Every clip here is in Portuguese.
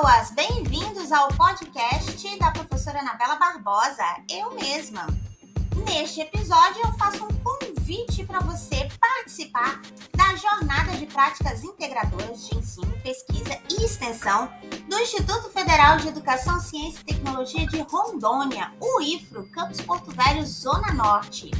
boas! Bem-vindos ao podcast da professora Anabela Barbosa, eu mesma. Neste episódio, eu faço um convite para você participar da Jornada de Práticas Integradoras de Ensino, Pesquisa e Extensão do Instituto Federal de Educação, Ciência e Tecnologia de Rondônia, o IFRO, Campus Porto Velho, Zona Norte.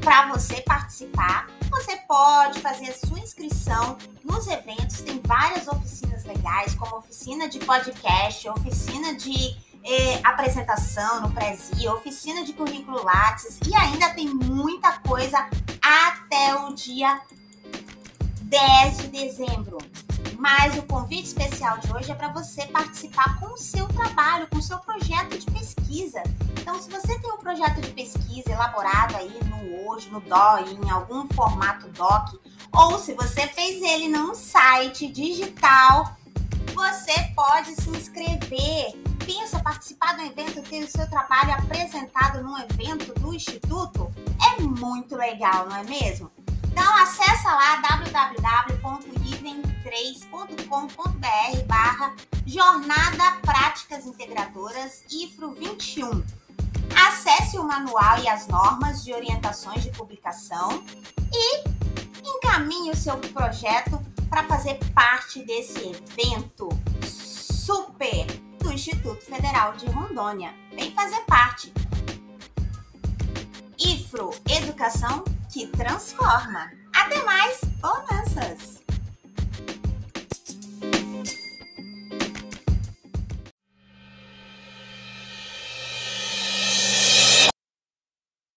Para você participar, você pode fazer a sua inscrição nos eventos, tem várias oficinas legais, como oficina de podcast, oficina de eh, apresentação no Prezi, oficina de currículo Lattes e ainda tem muita coisa até o dia 10 de dezembro. Mas o convite especial de hoje é para você participar com o seu trabalho, com o seu projeto de pesquisa. Então, se você tem um projeto de pesquisa elaborado aí no hoje, no DOI, em algum formato doc, ou se você fez ele num site digital, você pode se inscrever. Pensa participar do evento, ter o seu trabalho apresentado num evento do Instituto? É muito legal, não é mesmo? Então acessa lá www.idem3.com.br barra Jornada Práticas Integradoras IFRO 21. Acesse o manual e as normas de orientações de publicação e encaminhe o seu projeto para fazer parte desse evento super do Instituto Federal de Rondônia. Vem fazer parte. IFRO Educação que transforma. Até mais!